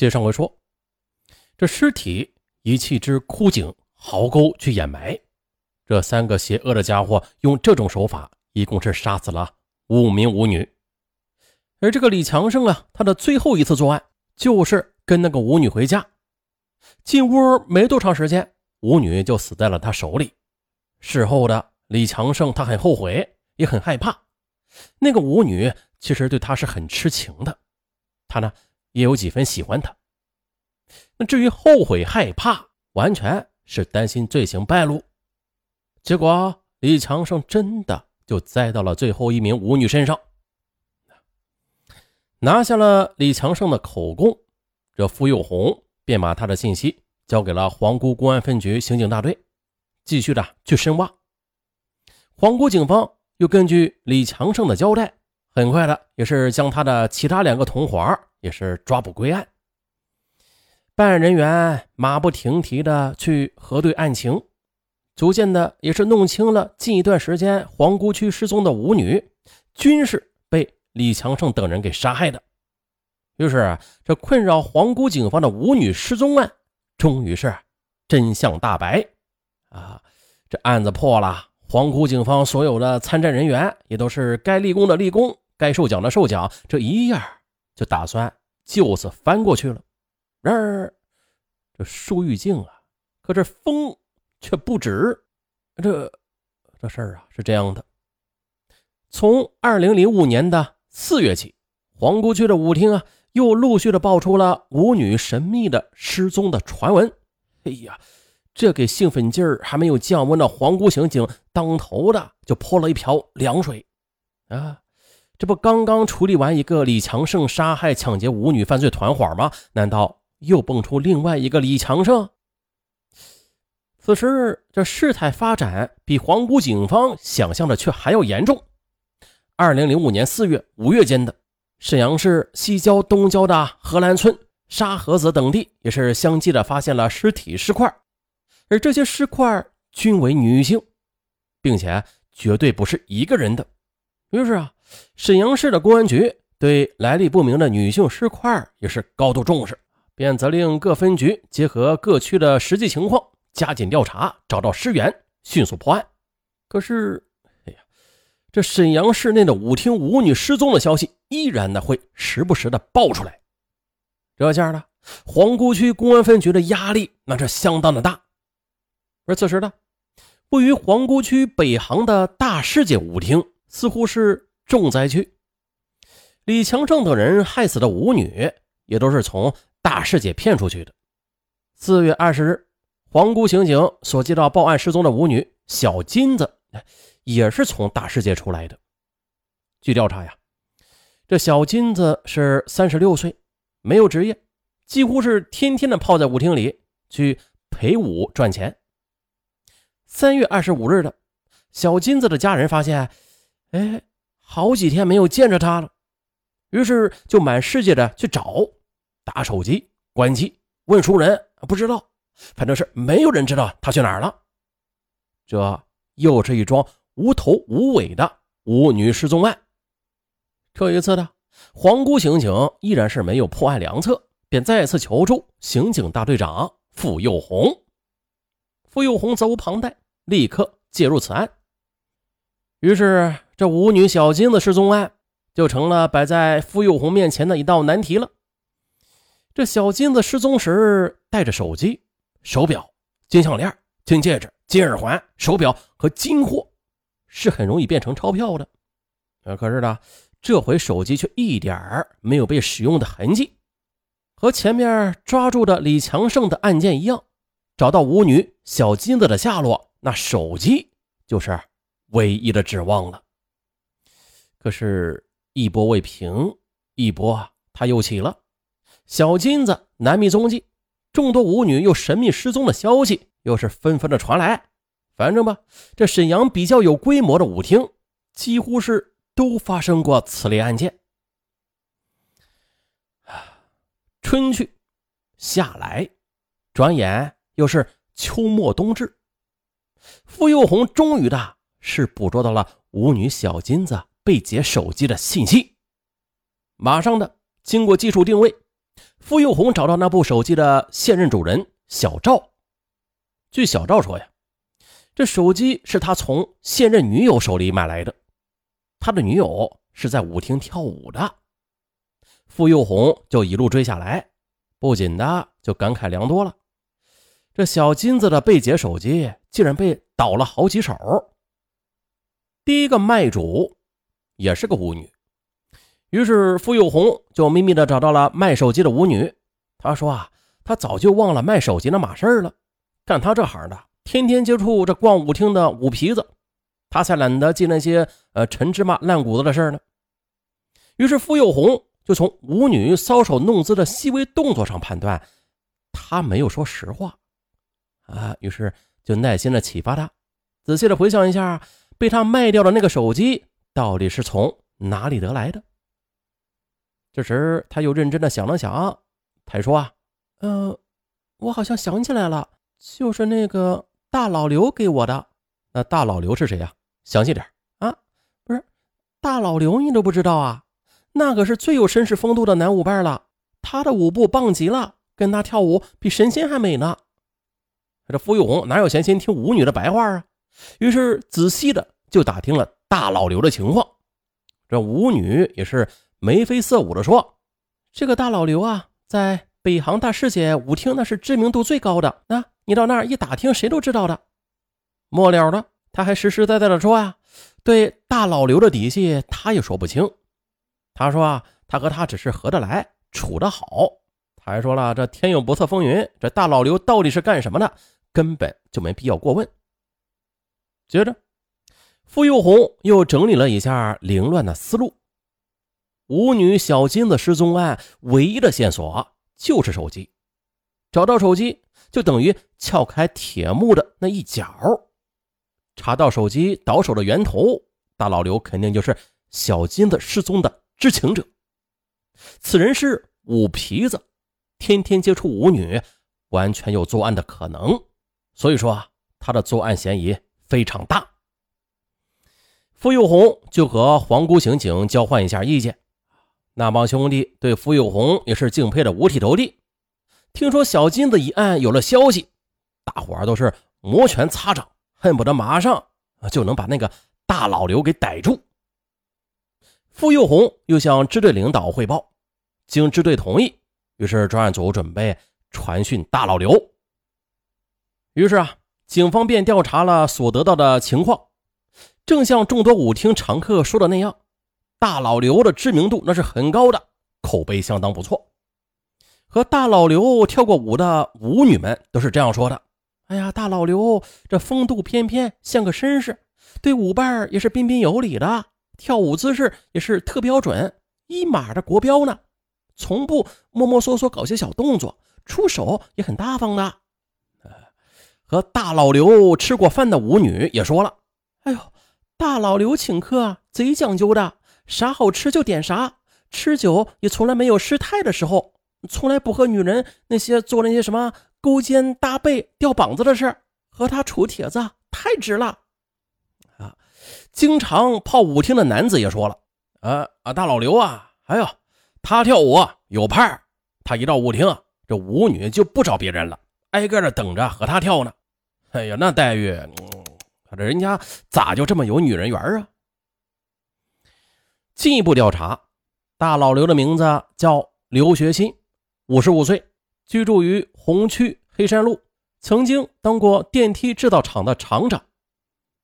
接上回说，这尸体遗弃之枯井、壕沟去掩埋，这三个邪恶的家伙用这种手法，一共是杀死了五名舞女。而这个李强胜啊，他的最后一次作案就是跟那个舞女回家，进屋没多长时间，舞女就死在了他手里。事后的李强胜他很后悔，也很害怕。那个舞女其实对他是很痴情的，他呢也有几分喜欢他。那至于后悔害怕，完全是担心罪行败露。结果李强胜真的就栽到了最后一名舞女身上。拿下了李强胜的口供，这傅有红便把他的信息交给了皇姑公安分局刑警大队，继续的去深挖。皇姑警方又根据李强胜的交代，很快的也是将他的其他两个同伙也是抓捕归案。办案人员马不停蹄的去核对案情，逐渐的也是弄清了近一段时间皇姑区失踪的舞女均是被。李强胜等人给杀害的，于是这困扰皇姑警方的舞女失踪案，终于是真相大白啊！这案子破了，皇姑警方所有的参战人员也都是该立功的立功，该受奖的受奖，这一样就打算就此翻过去了。然而这树欲静啊，可这风却不止。这这事儿啊是这样的，从二零零五年的。四月起，皇姑区的舞厅啊，又陆续的爆出了舞女神秘的失踪的传闻。哎呀，这给兴奋劲儿还没有降温的皇姑刑警当头的就泼了一瓢凉水啊！这不刚刚处理完一个李强胜杀害抢劫舞女犯罪团伙吗？难道又蹦出另外一个李强胜？此时这事态发展比皇姑警方想象的却还要严重。二零零五年四月、五月间的沈阳市西郊东郊的荷兰村、沙河子等地，也是相继的发现了尸体尸块，而这些尸块均为女性，并且绝对不是一个人的。于是啊，沈阳市的公安局对来历不明的女性尸块也是高度重视，便责令各分局结合各区的实际情况，加紧调查，找到尸源，迅速破案。可是。哎呀这沈阳市内的舞厅舞女失踪的消息依然的会时不时的爆出来，这下呢，皇姑区公安分局的压力那是相当的大。而此时呢，位于皇姑区北航的大世界舞厅似乎是重灾区，李强正等人害死的舞女也都是从大世界骗出去的。四月二十日，皇姑刑警所接到报案失踪的舞女小金子。也是从大世界出来的。据调查呀，这小金子是三十六岁，没有职业，几乎是天天的泡在舞厅里去陪舞赚钱。三月二十五日的，小金子的家人发现，哎，好几天没有见着他了，于是就满世界的去找，打手机、关机、问熟人，不知道，反正是没有人知道他去哪儿了。这又是一桩。无头无尾的舞女失踪案，这一次呢，皇姑刑警依然是没有破案良策，便再次求助刑警大队长傅佑红。傅佑红责无旁贷，立刻介入此案。于是，这舞女小金子失踪案就成了摆在傅幼红面前的一道难题了。这小金子失踪时带着手机、手表、金项链、金戒指、金耳环、手表和金货。是很容易变成钞票的，可是呢，这回手机却一点儿没有被使用的痕迹，和前面抓住的李强胜的案件一样，找到舞女小金子的下落，那手机就是唯一的指望了。可是，一波未平，一波他又起了，小金子难觅踪迹，众多舞女又神秘失踪的消息又是纷纷的传来。反正吧，这沈阳比较有规模的舞厅，几乎是都发生过此类案件。春去，夏来，转眼又是秋末冬至。傅幼红终于的是捕捉到了舞女小金子被劫手机的信息，马上的经过技术定位，傅幼红找到那部手机的现任主人小赵。据小赵说呀，这手机是他从现任女友手里买来的。他的女友是在舞厅跳舞的。傅幼红就一路追下来，不仅的就感慨良多了。这小金子的被劫手机竟然被倒了好几手。第一个卖主也是个舞女。于是，傅有红就秘密的找到了卖手机的舞女。他说：“啊，他早就忘了卖手机那码事了。干他这行的，天天接触这逛舞厅的舞皮子，他才懒得记那些呃陈芝麻烂谷子的事呢。”于是，傅有红就从舞女搔首弄姿的细微动作上判断，他没有说实话。啊，于是就耐心的启发他，仔细的回想一下被他卖掉的那个手机到底是从哪里得来的。这时，他又认真的想了想，他说：“啊，嗯，我好像想起来了，就是那个大老刘给我的。那大老刘是谁呀？详细点啊！不是大老刘，你都不知道啊？那可是最有绅士风度的男舞伴了，他的舞步棒极了，跟他跳舞比神仙还美呢。这傅玉红哪有闲心听舞女的白话啊？于是仔细的就打听了大老刘的情况。这舞女也是。”眉飞色舞的说：“这个大老刘啊，在北航大世界舞厅那是知名度最高的。那你到那儿一打听，谁都知道的。末了呢，他还实实在在的说啊，对大老刘的底细他也说不清。他说啊，他和他只是合得来，处得好。他还说了，这天有不测风云，这大老刘到底是干什么的，根本就没必要过问。接着，傅幼红又整理了一下凌乱的思路。”舞女小金子失踪案唯一的线索就是手机，找到手机就等于撬开铁幕的那一角，查到手机倒手的源头，大老刘肯定就是小金子失踪的知情者。此人是舞皮子，天天接触舞女，完全有作案的可能，所以说啊，他的作案嫌疑非常大。傅有红就和皇姑刑警交换一下意见。那帮兄弟对傅有红也是敬佩的五体投地。听说小金子一案有了消息，大伙儿都是摩拳擦掌，恨不得马上就能把那个大老刘给逮住。傅有红又向支队领导汇报，经支队同意，于是专案组准备传讯大老刘。于是啊，警方便调查了所得到的情况，正像众多舞厅常客说的那样。大老刘的知名度那是很高的，口碑相当不错。和大老刘跳过舞的舞女们都是这样说的：“哎呀，大老刘这风度翩翩，像个绅士，对舞伴也是彬彬有礼的，跳舞姿势也是特标准，一码的国标呢。从不摸摸索索搞些小动作，出手也很大方的。”和大老刘吃过饭的舞女也说了：“哎呦，大老刘请客贼讲究的。”啥好吃就点啥，吃酒也从来没有失态的时候，从来不和女人那些做那些什么勾肩搭背、吊膀子的事和他处帖子太值了啊！经常泡舞厅的男子也说了，啊啊，大老刘啊，哎呦，他跳舞有派他一到舞厅，这舞女就不找别人了，挨个的等着和他跳呢。哎呀，那待遇，这人家咋就这么有女人缘啊？进一步调查，大老刘的名字叫刘学新，五十五岁，居住于红区黑山路，曾经当过电梯制造厂的厂长。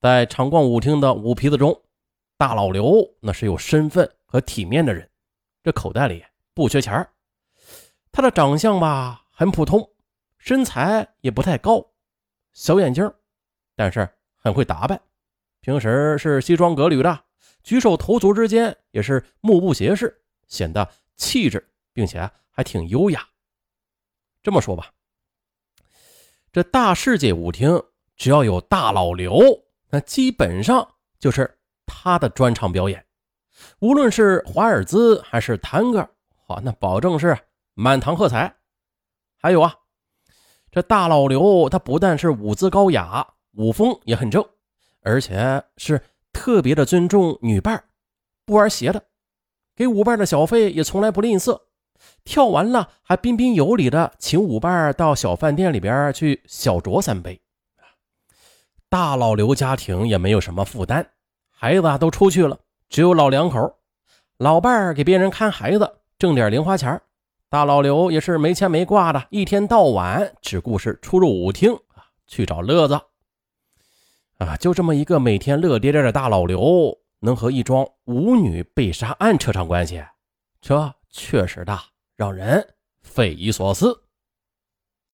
在常逛舞厅的舞皮子中，大老刘那是有身份和体面的人，这口袋里不缺钱他的长相吧很普通，身材也不太高，小眼睛，但是很会打扮，平时是西装革履的。举手投足之间也是目不斜视，显得气质，并且还挺优雅。这么说吧，这大世界舞厅只要有大老刘，那基本上就是他的专场表演。无论是华尔兹还是探戈，哇，那保证是满堂喝彩。还有啊，这大老刘他不但是舞姿高雅，舞风也很正，而且是。特别的尊重女伴不玩邪的，给舞伴的小费也从来不吝啬，跳完了还彬彬有礼的请舞伴到小饭店里边去小酌三杯。大老刘家庭也没有什么负担，孩子都出去了，只有老两口。老伴儿给别人看孩子，挣点零花钱大老刘也是没牵没挂的，一天到晚只顾是出入舞厅啊，去找乐子。啊，就这么一个每天乐颠颠的大老刘，能和一桩舞女被杀案扯上关系，这确实大让人匪夷所思。